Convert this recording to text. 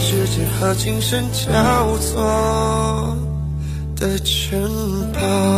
时间和琴声交错的城堡。